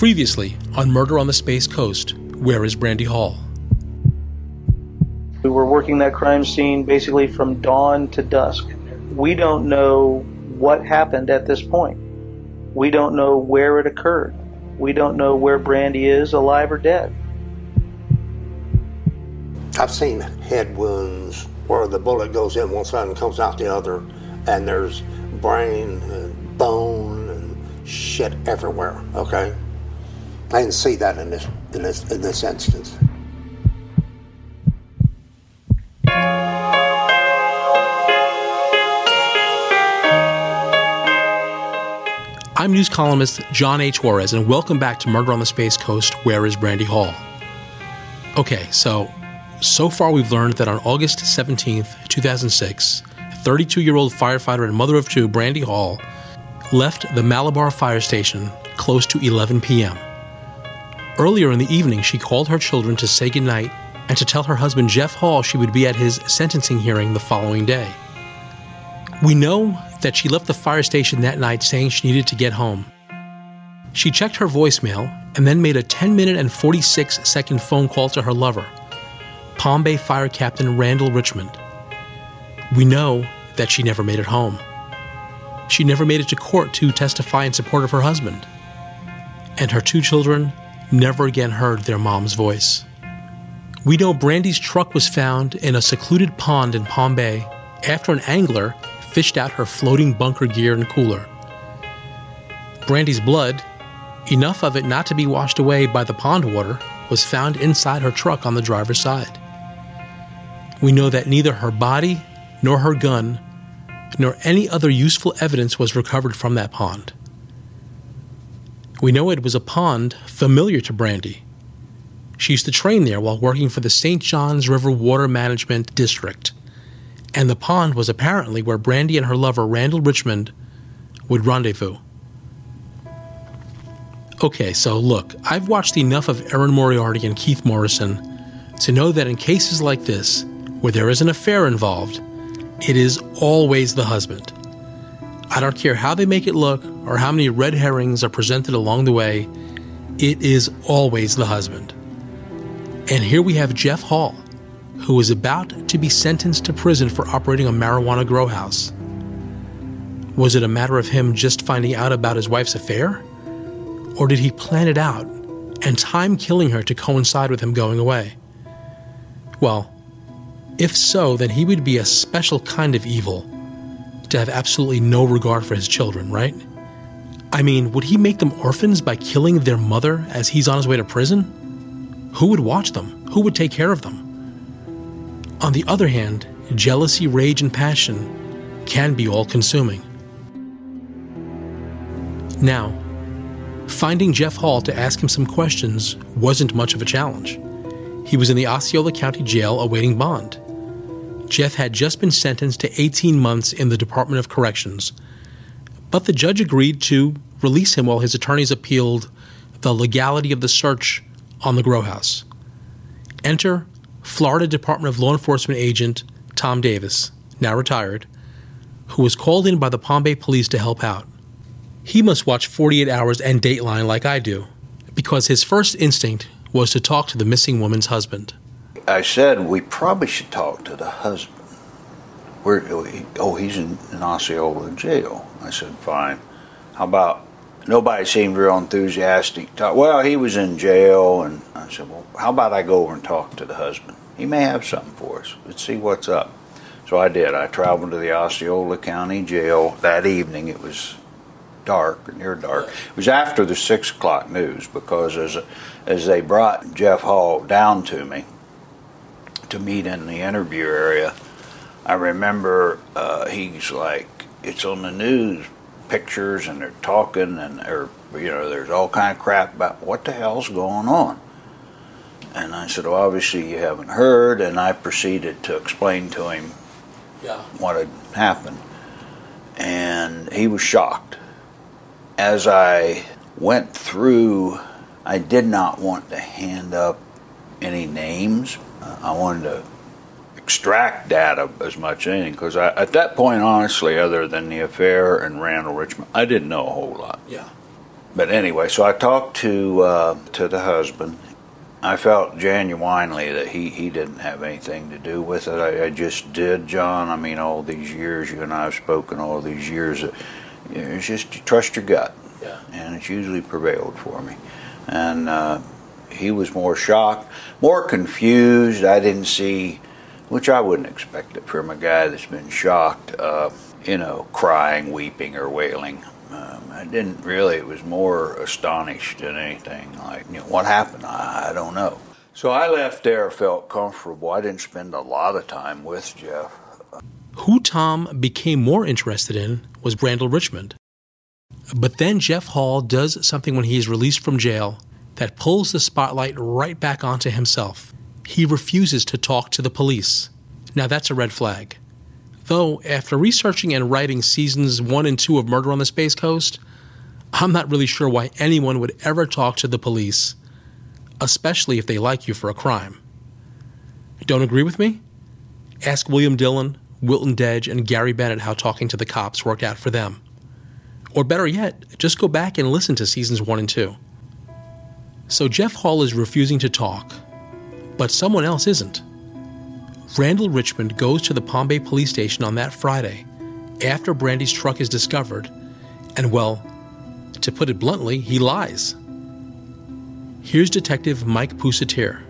Previously on Murder on the Space Coast, where is Brandy Hall? We were working that crime scene basically from dawn to dusk. We don't know what happened at this point. We don't know where it occurred. We don't know where Brandy is, alive or dead. I've seen head wounds where the bullet goes in one side and comes out the other, and there's brain and bone and shit everywhere. Okay, I didn't see that in this in this in this instance. I'm news columnist John A. Torres, and welcome back to Murder on the Space Coast Where is Brandy Hall? Okay, so so far we've learned that on August 17th, 2006, 32 year old firefighter and mother of two, Brandy Hall, left the Malabar fire station close to 11 p.m. Earlier in the evening, she called her children to say goodnight and to tell her husband Jeff Hall she would be at his sentencing hearing the following day. We know that she left the fire station that night saying she needed to get home. She checked her voicemail and then made a 10 minute and 46 second phone call to her lover, Palm Bay Fire Captain Randall Richmond. We know that she never made it home. She never made it to court to testify in support of her husband. And her two children never again heard their mom's voice. We know Brandy's truck was found in a secluded pond in Palm Bay after an angler fished out her floating bunker gear and cooler. Brandy's blood, enough of it not to be washed away by the pond water, was found inside her truck on the driver's side. We know that neither her body, nor her gun, nor any other useful evidence was recovered from that pond. We know it was a pond familiar to Brandy. She used to train there while working for the St. Johns River Water Management District and the pond was apparently where Brandy and her lover, Randall Richmond, would rendezvous. Okay, so look, I've watched enough of Erin Moriarty and Keith Morrison to know that in cases like this, where there is an affair involved, it is always the husband. I don't care how they make it look or how many red herrings are presented along the way, it is always the husband. And here we have Jeff Hall, who is about to be sentenced to prison for operating a marijuana grow house. Was it a matter of him just finding out about his wife's affair? Or did he plan it out and time killing her to coincide with him going away? Well, if so, then he would be a special kind of evil to have absolutely no regard for his children, right? I mean, would he make them orphans by killing their mother as he's on his way to prison? Who would watch them? Who would take care of them? On the other hand, jealousy, rage, and passion can be all consuming. Now, finding Jeff Hall to ask him some questions wasn't much of a challenge. He was in the Osceola County Jail awaiting bond. Jeff had just been sentenced to 18 months in the Department of Corrections, but the judge agreed to release him while his attorneys appealed the legality of the search on the grow house. Enter Florida Department of Law Enforcement agent Tom Davis, now retired, who was called in by the Palm Bay police to help out. He must watch 48 Hours and Dateline like I do, because his first instinct was to talk to the missing woman's husband. I said we probably should talk to the husband. Where? Oh, he's in, in Osceola jail. I said, fine. How about nobody seemed real enthusiastic. Talk, well, he was in jail, and I said, well, how about I go over and talk to the husband? He may have something for us. Let's see what's up. So I did. I traveled to the Osceola County Jail that evening. It was dark, near dark. It was after the six o'clock news because as as they brought Jeff Hall down to me to meet in the interview area, I remember uh, he's like, "It's on the news, pictures and they're talking and or you know there's all kind of crap about what the hell's going on. And I said, well, obviously you haven't heard. And I proceeded to explain to him Yeah. what had happened. And he was shocked. As I went through, I did not want to hand up any names. Uh, I wanted to extract data as much as anything because at that point, honestly, other than the affair and Randall Richmond, I didn't know a whole lot. Yeah. But anyway, so I talked to uh, to the husband. I felt genuinely that he, he didn't have anything to do with it. I, I just did, John. I mean, all these years you and I have spoken, all these years, that, you know, it's just you trust your gut, Yeah. and it's usually prevailed for me. And uh, he was more shocked, more confused. I didn't see, which I wouldn't expect it from a guy that's been shocked. Uh, you know, crying, weeping, or wailing. Um, I didn't really. It was more astonished than anything. Like, you know, what happened? I, I don't know. So I left there, felt comfortable. I didn't spend a lot of time with Jeff. Who Tom became more interested in was Randall Richmond. But then Jeff Hall does something when he is released from jail that pulls the spotlight right back onto himself. He refuses to talk to the police. Now that's a red flag. Though, after researching and writing seasons 1 and 2 of Murder on the Space Coast, I'm not really sure why anyone would ever talk to the police, especially if they like you for a crime. Don't agree with me? Ask William Dillon, Wilton Dedge, and Gary Bennett how talking to the cops worked out for them. Or better yet, just go back and listen to seasons 1 and 2. So Jeff Hall is refusing to talk, but someone else isn't. Randall Richmond goes to the Palm Bay police station on that Friday after Brandy's truck is discovered, and well, to put it bluntly, he lies. Here's Detective Mike Pusatir.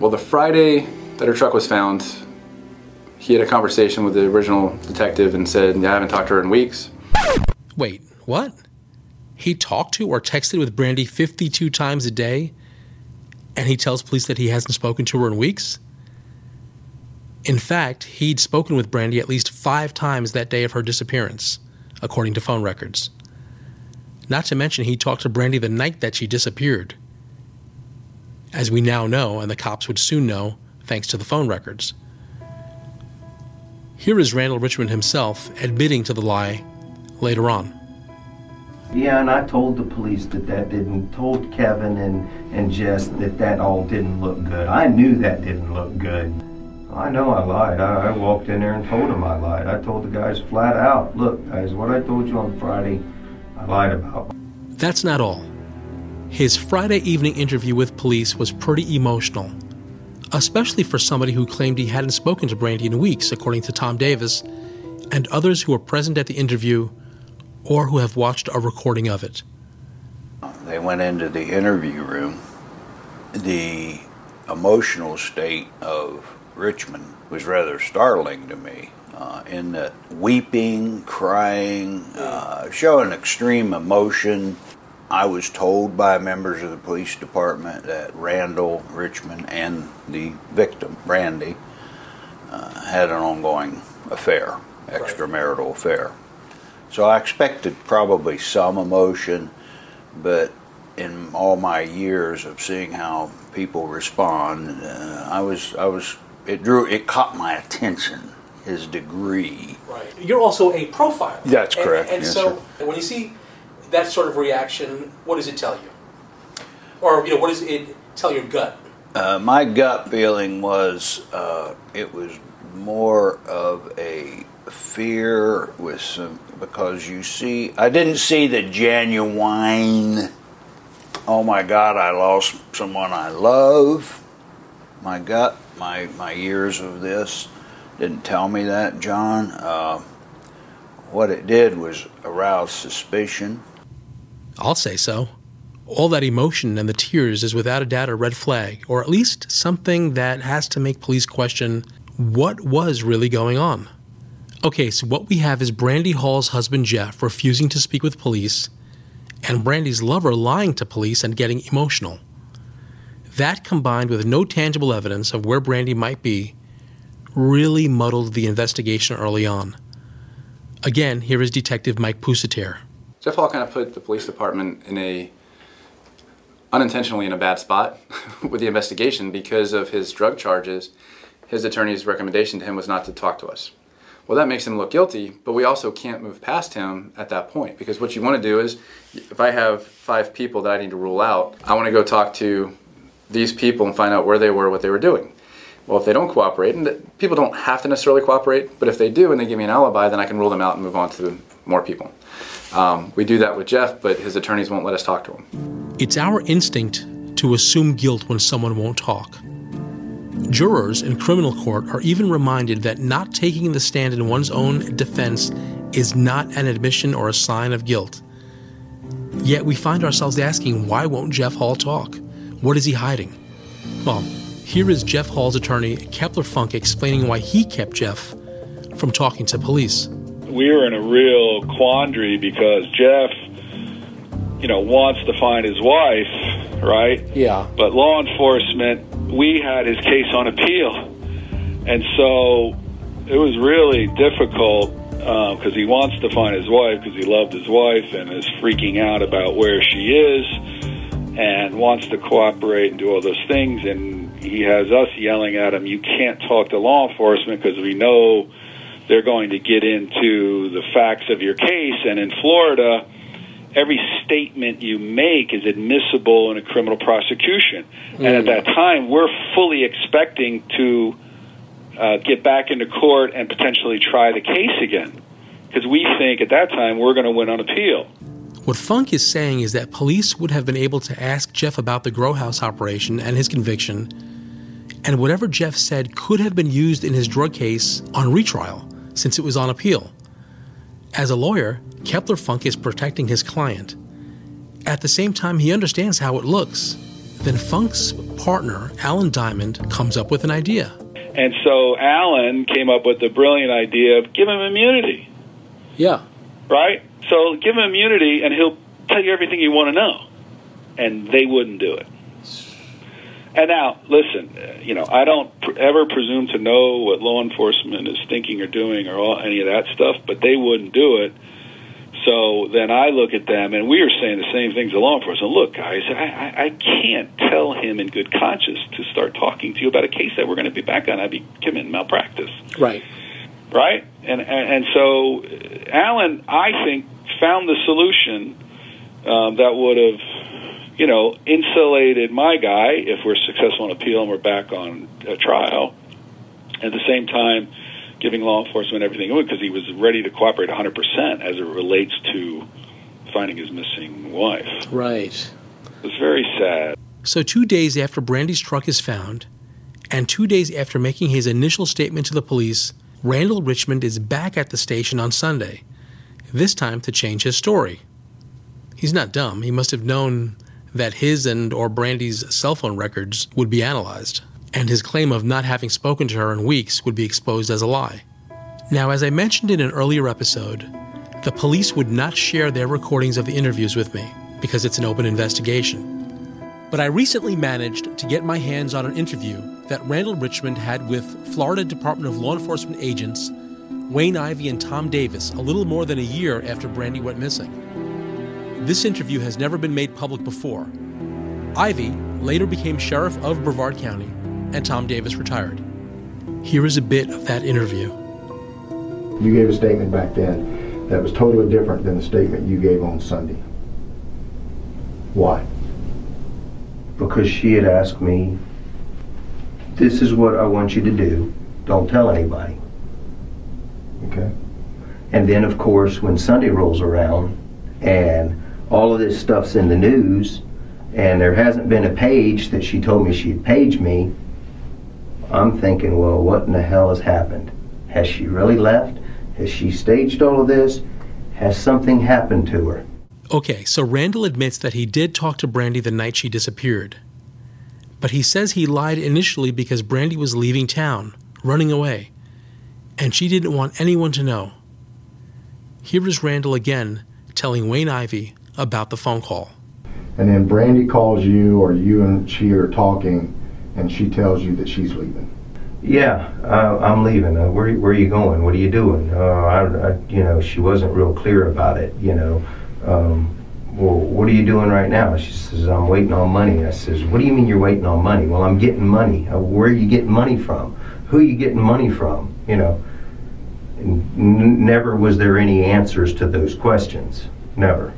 Well, the Friday that her truck was found, he had a conversation with the original detective and said, Yeah, I haven't talked to her in weeks. Wait, what? He talked to or texted with Brandy 52 times a day, and he tells police that he hasn't spoken to her in weeks? In fact, he'd spoken with Brandy at least five times that day of her disappearance, according to phone records. Not to mention, he talked to Brandy the night that she disappeared. As we now know, and the cops would soon know, thanks to the phone records. Here is Randall Richmond himself admitting to the lie later on. Yeah, and I told the police that that didn't, told Kevin and, and Jess that that all didn't look good. I knew that didn't look good. I know I lied. I, I walked in there and told them I lied. I told the guys flat out, look, guys, what I told you on Friday, I lied about. That's not all. His Friday evening interview with police was pretty emotional, especially for somebody who claimed he hadn't spoken to Brandy in weeks, according to Tom Davis, and others who were present at the interview or who have watched a recording of it. They went into the interview room. The emotional state of Richmond was rather startling to me, uh, in that weeping, crying, uh, showing extreme emotion. I was told by members of the police department that Randall Richmond and the victim, Brandy, uh, had an ongoing affair, extramarital affair. So I expected probably some emotion, but in all my years of seeing how people respond, uh, I was I was it drew it caught my attention his degree. Right. You're also a profiler. That's And- correct, And, yes, so, sir. when you see that sort of reaction, what does it tell you? Or you know, what does it tell your gut? Uh, my gut feeling was uh, it was more of a fear with some because you see I didn't see the genuine oh my god I lost someone I love my gut my my years of this didn't tell me that John uh, what it did was arouse suspicion I'll say so. All that emotion and the tears is without a doubt a red flag, or at least something that has to make police question what was really going on. Okay, so what we have is Brandy Hall's husband Jeff refusing to speak with police, and Brandy's lover lying to police and getting emotional. That combined with no tangible evidence of where Brandy might be really muddled the investigation early on. Again, here is Detective Mike Pusater. Jeff Hall kind of put the police department in a unintentionally in a bad spot with the investigation because of his drug charges. His attorney's recommendation to him was not to talk to us. Well, that makes him look guilty, but we also can't move past him at that point because what you want to do is if I have five people that I need to rule out, I want to go talk to these people and find out where they were, what they were doing. Well, if they don't cooperate, and people don't have to necessarily cooperate, but if they do and they give me an alibi, then I can rule them out and move on to more people. Um, we do that with Jeff, but his attorneys won't let us talk to him. It's our instinct to assume guilt when someone won't talk. Jurors in criminal court are even reminded that not taking the stand in one's own defense is not an admission or a sign of guilt. Yet we find ourselves asking, why won't Jeff Hall talk? What is he hiding? Well, here is Jeff Hall's attorney, Kepler Funk, explaining why he kept Jeff from talking to police. We were in a real quandary because Jeff, you know, wants to find his wife, right? Yeah. But law enforcement, we had his case on appeal. And so it was really difficult because uh, he wants to find his wife because he loved his wife and is freaking out about where she is and wants to cooperate and do all those things. And he has us yelling at him, "You can't talk to law enforcement because we know they're going to get into the facts of your case." And in Florida, every statement you make is admissible in a criminal prosecution. Mm. And at that time, we're fully expecting to uh, get back into court and potentially try the case again because we think at that time we're going to win on appeal. What Funk is saying is that police would have been able to ask Jeff about the grow house operation and his conviction, and whatever Jeff said could have been used in his drug case on retrial since it was on appeal. As a lawyer, Kepler Funk is protecting his client. At the same time, he understands how it looks. Then Funk's partner, Alan Diamond, comes up with an idea. And so Alan came up with the brilliant idea of give him immunity. Yeah. Right? So give him immunity, and he'll tell you everything you want to know. And they wouldn't do it. And now, listen, uh, you know, I don't pr- ever presume to know what law enforcement is thinking or doing or all, any of that stuff, but they wouldn't do it. So then I look at them, and we are saying the same things to law enforcement. Look, guys, I, I, I can't tell him in good conscience to start talking to you about a case that we're going to be back on. I'd be committing malpractice. Right. Right. And and, and so uh, Alan, I think, found the solution um, that would have, you know, insulated my guy if we're successful in appeal and we're back on a trial. At the same time, giving law enforcement everything because he was ready to cooperate 100% as it relates to finding his missing wife. Right. It was very sad. So, two days after Brandy's truck is found, and two days after making his initial statement to the police, Randall Richmond is back at the station on Sunday, this time to change his story. He's not dumb. He must have known that his and or Brandy's cell phone records would be analyzed and his claim of not having spoken to her in weeks would be exposed as a lie. Now, as I mentioned in an earlier episode, the police would not share their recordings of the interviews with me because it's an open investigation. But I recently managed to get my hands on an interview that Randall Richmond had with Florida Department of Law Enforcement agents Wayne Ivey and Tom Davis a little more than a year after Brandy went missing. This interview has never been made public before. Ivey later became sheriff of Brevard County and Tom Davis retired. Here is a bit of that interview. You gave a statement back then that was totally different than the statement you gave on Sunday. Why? Because she had asked me, This is what I want you to do. Don't tell anybody. Okay. And then, of course, when Sunday rolls around and all of this stuff's in the news, and there hasn't been a page that she told me she'd page me, I'm thinking, well, what in the hell has happened? Has she really left? Has she staged all of this? Has something happened to her? Okay, so Randall admits that he did talk to Brandy the night she disappeared. But he says he lied initially because Brandy was leaving town, running away, and she didn't want anyone to know. Here is Randall again telling Wayne Ivey about the phone call. And then Brandy calls you, or you and she are talking, and she tells you that she's leaving. Yeah, uh, I'm leaving. Uh, where, where are you going? What are you doing? Uh, I, I, you know, she wasn't real clear about it. You know, um, well, what are you doing right now? She says, I'm waiting on money. I says, what do you mean you're waiting on money? Well, I'm getting money. Uh, where are you getting money from? Who are you getting money from? You know, n- never was there any answers to those questions. Never.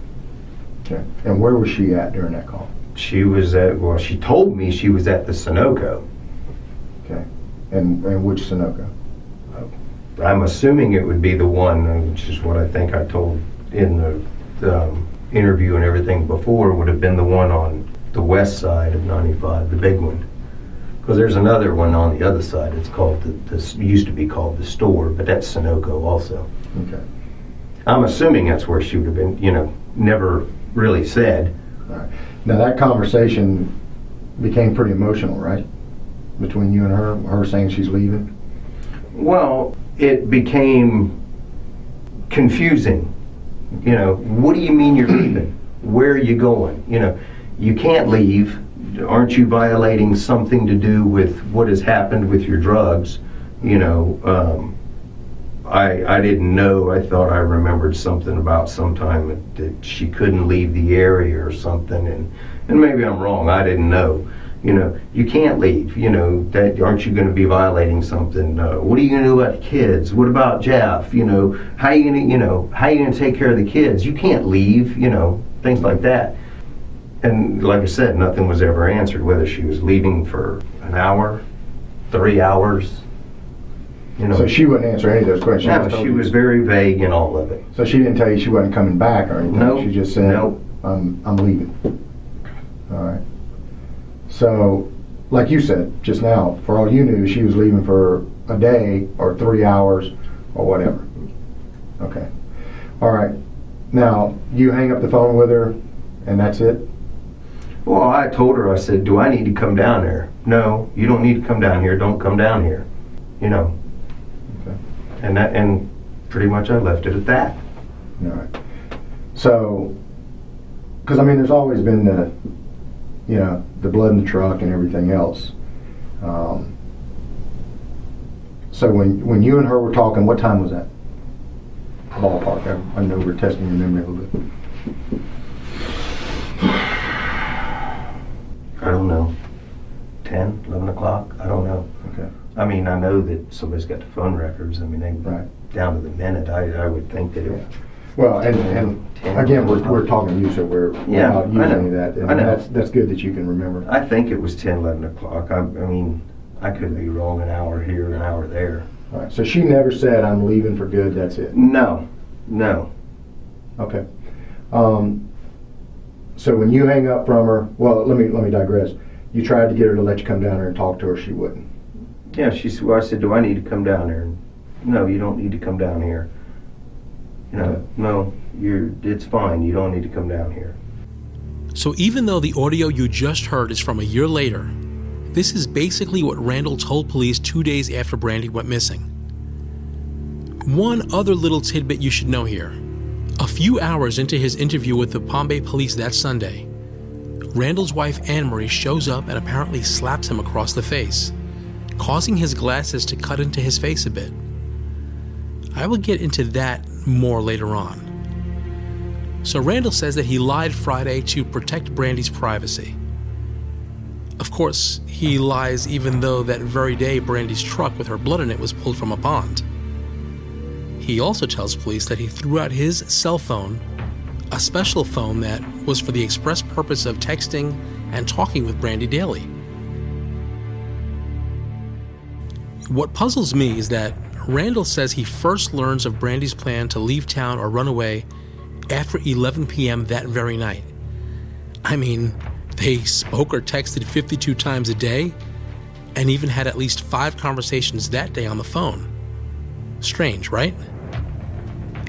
Okay. And where was she at during that call? She was at, well, she told me she was at the Sunoco. Okay. And, and which Sunoco? I'm assuming it would be the one, uh, which is what I think I told in the, the um, interview and everything before, would have been the one on the west side of 95, the big one. Because there's another one on the other side. It's called the, this used to be called the store, but that's Sunoco also. Okay. I'm assuming that's where she would have been. You know, never really said. All right. Now that conversation became pretty emotional, right? Between you and her, her saying she's leaving. Well, it became confusing. You know, what do you mean you're leaving? Where are you going? You know, you can't leave. Aren't you violating something to do with what has happened with your drugs? You know, um, I I didn't know. I thought I remembered something about sometime that, she couldn't leave the area or something, and and maybe I'm wrong. I didn't know you know, you can't leave. You know, that aren't you going to be violating something? Uh, what are you going to do about the kids? What about Jeff? You know, how you going to, you know, how you going to take care of the kids? You can't leave. You know, things like that. And like I said, nothing was ever answered. Whether she was leaving for an hour, three hours. You know, So she wouldn't answer any of those questions. no, she was very vague in all of it. So she didn't tell you she wasn't coming back or anything? Nope. She just said, Nope. I'm, I'm leaving. All right. So, like you said just now, for all you knew, she was leaving for a day or three hours or whatever. Okay. All right. Now, you hang up the phone with her and that's it? Well, I told her, I said, do I need to come down there? No, you don't need to come down here. Don't come down here. You know. Okay. And that, and pretty much I left it at that. All right. So, because I mean, there's always been the, you know, the blood in the truck and everything else. Um, so when when you and her were talking, what time was that? Ballpark. I, I know we're testing your memory a little bit. I don't know. 10, 11 o'clock? I don't know. Okay. I mean, I know that somebody's got the phone records. I mean, they Right. down to the minute. I, I would think that it. Well, and, and again, we're, we're talking to you, so we're, we're Yeah, not I using know. that. And I know. That's that's good that you can remember. I think it was 10, 11 o'clock. I, I mean, I could be wrong an hour here, an hour there. All right. So she never said, "I'm leaving for good." That's it. No, no. Okay. Um, so when you hang up from her, well, let me let me digress. You tried to get her to let you come down there and talk to her. She wouldn't. Yeah, she said, well, I said, do I need to come down there? No, you don't need to come down here. You know, no, you're, it's fine. You don't need to come down here. So even though the audio you just heard is from a year later, this is basically what Randall told police two days after Brandy went missing. One other little tidbit you should know here. A few hours into his interview with the Bay police that Sunday, Randall's wife Anne Marie shows up and apparently slaps him across the face, causing his glasses to cut into his face a bit. I will get into that more later on. So Randall says that he lied Friday to protect Brandy's privacy. Of course, he lies even though that very day Brandy's truck with her blood in it was pulled from a pond. He also tells police that he threw out his cell phone, a special phone that was for the express purpose of texting and talking with Brandy daily. What puzzles me is that Randall says he first learns of Brandy's plan to leave town or run away after 11 p.m. that very night. I mean, they spoke or texted 52 times a day and even had at least five conversations that day on the phone. Strange, right?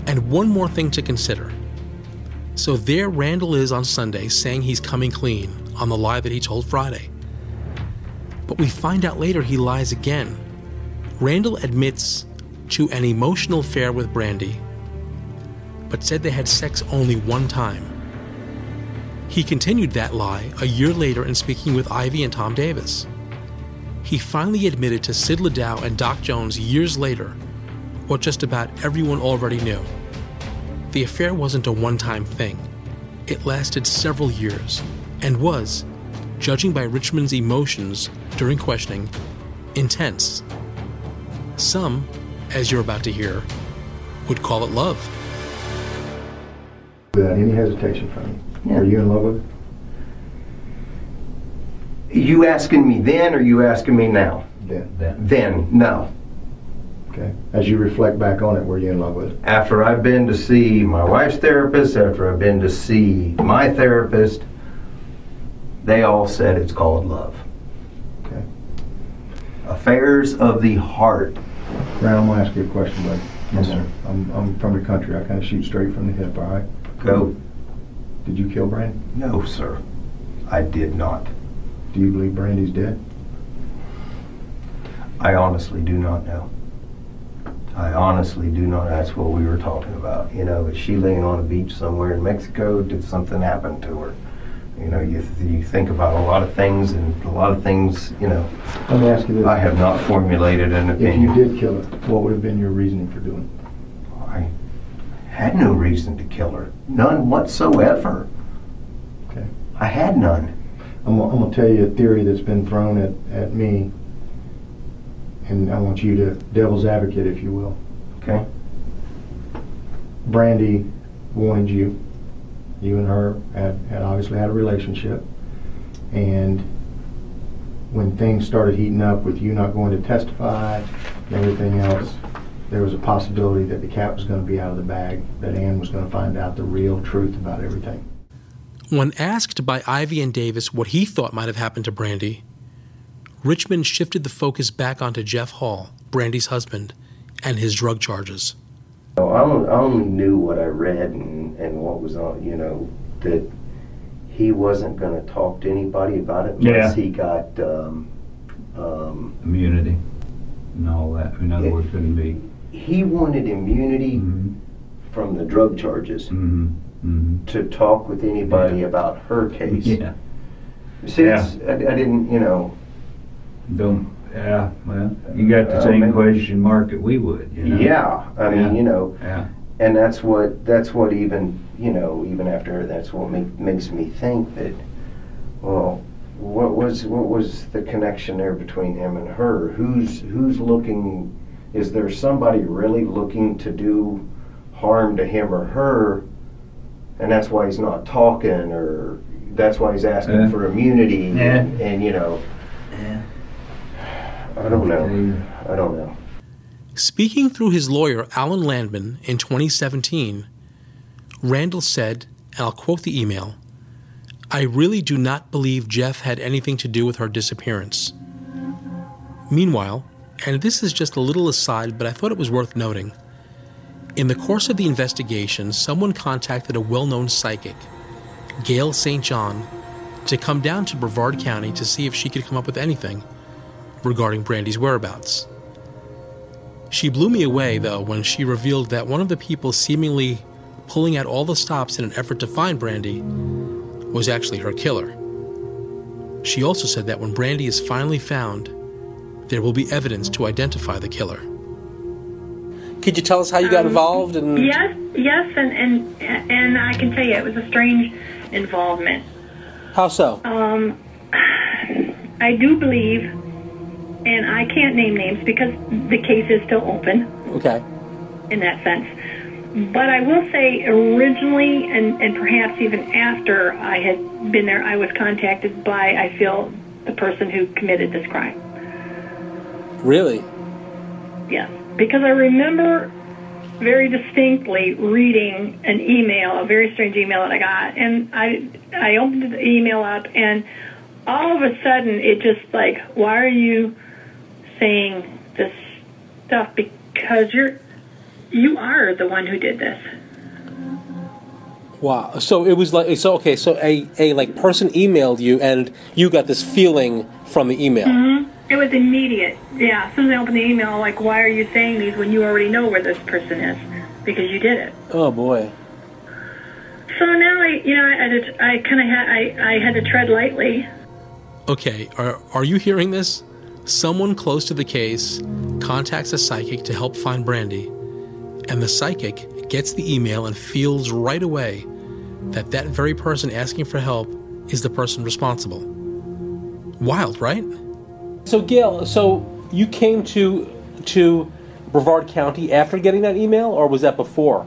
And one more thing to consider. So there Randall is on Sunday saying he's coming clean on the lie that he told Friday. But we find out later he lies again. Randall admits to an emotional affair with Brandy, but said they had sex only one time. He continued that lie a year later in speaking with Ivey and Tom Davis. he finally admitted to Sid Ladow and Doc Jones years later what just about everyone already knew. The affair wasn't a one time thing, it lasted several years and was, judging by Richmond's emotions during questioning, intense. Some, as you're about to hear, would call it love. Without any hesitation from you. Yeah. Are you in love with her? You asking me then or you asking me now? Then. Then, no. Okay. As you reflect back on it, were you in love with her? After I've been to see my wife's therapist, after I've been to see my therapist, they all said it's called love. Okay. Affairs of the heart. Brad, I'm gonna ask you a question, bud. Yes, sir. I'm, I'm from the country. I kind of shoot straight from the hip. All right. Go. Did you kill Brandy? No, sir. I did not. Do you believe Brandy's dead? I honestly do not know. I honestly do not. That's what we were talking about. You know, is she laying on a beach somewhere in Mexico? Did something happen to her? You know, you, you think about a lot of things, and a lot of things, you know, Let me ask you this. I have not formulated an opinion. If you opinion. did kill her, what would have been your reasoning for doing it? I had no reason to kill her. None whatsoever. Okay. I had none. I'm, gonna- I'm gonna tell you a theory that's been thrown at, at me, and I want you to devil's advocate, if you will. Okay? Brandy wanted you. You and her had, had obviously had a relationship, and when things started heating up with you not going to testify and everything else, there was a possibility that the cat was going to be out of the bag, that Ann was going to find out the real truth about everything. When asked by Ivey and Davis what he thought might have happened to Brandy, Richmond shifted the focus back onto Jeff Hall, Brandy's husband, and his drug charges. So I only, I only knew what I read and, and what was on, you know, that he wasn't going to talk to anybody about it unless Yeah. he got, um, um, immunity and all that. In other words, couldn't be. he wanted immunity Mhm. from the drug charges Mhm. Mhm. to talk with anybody about her case. Yeah. See, Yeah. I, I didn't, you know, Don't. Yeah. Well, you got the Uh, same maybe- question mark that we would. You know? yeah, I mean, Yeah. you know, Yeah. And that's what that's what even you know even after that's what make, makes me think that well what was what was the connection there between him and her? Who's who's looking is there somebody really looking to do harm to him or her? And that's why he's not talking or that's why he's asking Yeah. for immunity Yeah. and, and you know. I don't know. I don't know Speaking through his lawyer, Alan Landman, in 2017, Randall said, and I'll quote the email I really do not believe Jeff had anything to do with her disappearance. Meanwhile, and this is just a little aside, but I thought it was worth noting, in the course of the investigation, someone contacted a well known psychic, Gail St. John, to come down to Brevard County to see if she could come up with anything regarding Brandy's whereabouts. She blew me away, though, when she revealed that one of the people seemingly pulling at all the stops in an effort to find Brandy was actually her killer. She also said that when Brandy is finally found, there will be evidence to identify the killer. Could you tell us how you got involved? And Yes, yes, and, and and I can tell you it was a strange involvement. how so? Um, I do believe, and I can't name names because the case is still open Okay. in that sense. But I will say, originally, and, and perhaps even after I had been there, I was contacted by, I feel, the person who committed this crime. Really? Yes, because I remember very distinctly reading an email, a very strange email that I got, and I I opened the email up, and all of a sudden it just like, why are you saying this stuff? Because you're you are the one who did this. Wow. So it was like so. Okay. So a a like person emailed you, and you got this feeling from the email. Mm-hmm. It was immediate. Yeah, as soon as I opened the email, like, why are you saying these when you already know where this person is? Because you did it. Oh boy. So now I, you know, I, had to- I kind of had, I, I had to tread lightly. Okay. Are are you hearing this? Someone close to the case contacts a psychic to help find Brandy, and the psychic gets the email and feels right away that that very person asking for help is the person responsible. Wild, right? So, Gail, so you came to to Brevard County after getting that email, or was that before?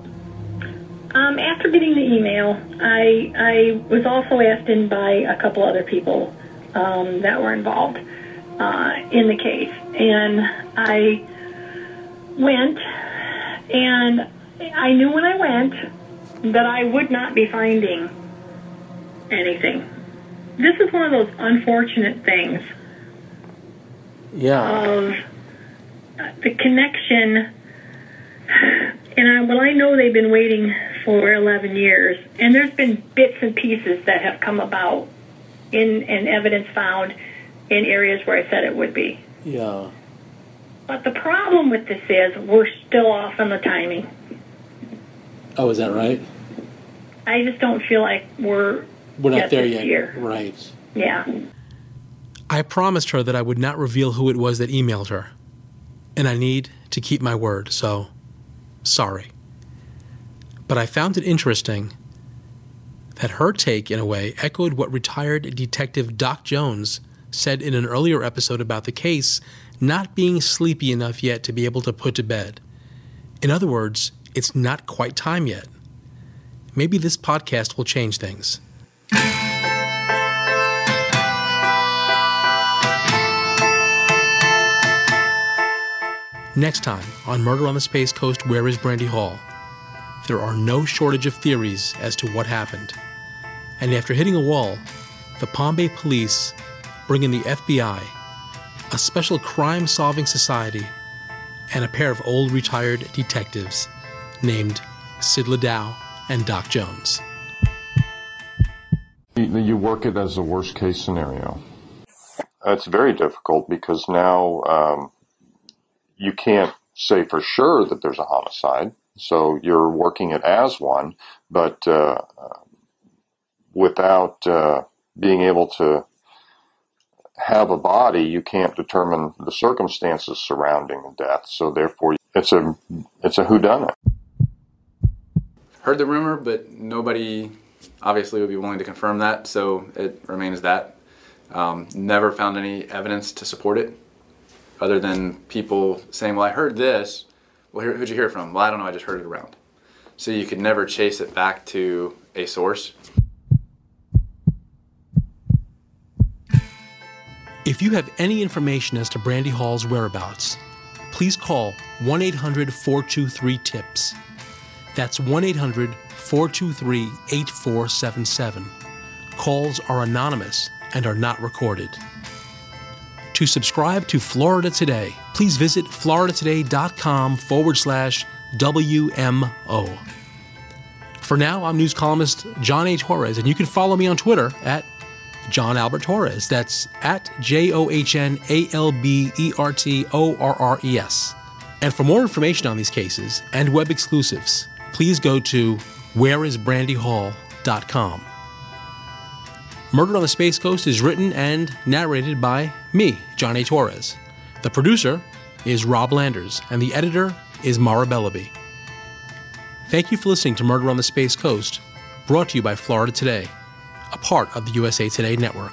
Um, after getting the email, I I was also asked in by a couple other people um, that were involved uh, in the case, and I went, and I knew when I went that I would not be finding anything. This is one of those unfortunate things Yeah. of the connection. And I, well, I know they've been waiting for 11 years, and there's been bits and pieces that have come about in and evidence found in areas where I said it would be. Yeah. But the problem with this is we're still off on the timing. Oh, is that right? I just don't feel like we're We're not yet there yet. year. Right. Yeah. I promised her that I would not reveal who it was that emailed her. And I need to keep my word, so sorry. But I found it interesting that her take, in a way, echoed what retired Detective Doc Jones said in an earlier episode about the case not being sleepy enough yet to be able to put to bed. In other words, it's not quite time yet. Maybe this podcast will change things. Next time on Murder on the Space Coast Where is Brandy Hall? There are no shortage of theories as to what happened. And after hitting a wall, the Bay police bring in the FBI, a special crime solving society, and a pair of old retired detectives named Sid Ladow and Doc Jones. You work it as a worst case scenario. It's very difficult because now um, you can't say for sure that there's a homicide. So you're working it as one, but uh, without uh, being able to have a body, you can't determine the circumstances surrounding the death. So therefore, it's a it's a whodunit. Heard the rumor, but nobody obviously would be willing to confirm that, so it remains that. Um, never found any evidence to support it, other than people saying, "Well, I heard this." Well, who- who'd you hear from? Well, I don't know. I just heard it around. So you could never chase it back to a source. If you have any information as to Brandy Hall's whereabouts, please call 1 800 423 TIPS. That's 1 800 423 8477. Calls are anonymous and are not recorded. To subscribe to Florida Today, please visit floridatoday.com forward slash WMO. For now, I'm news columnist John A. Torres, and you can follow me on Twitter at John Albert Torres. That's at J O H N A L B E R T O R R E S. And for more information on these cases and web exclusives, please go to whereisbrandyhall.com. Murder on the Space Coast is written and narrated by me, John A. Torres. The producer is Rob Landers, and the editor is Mara Bellaby. Thank you for listening to Murder on the Space Coast, brought to you by Florida Today, a part of the USA Today network.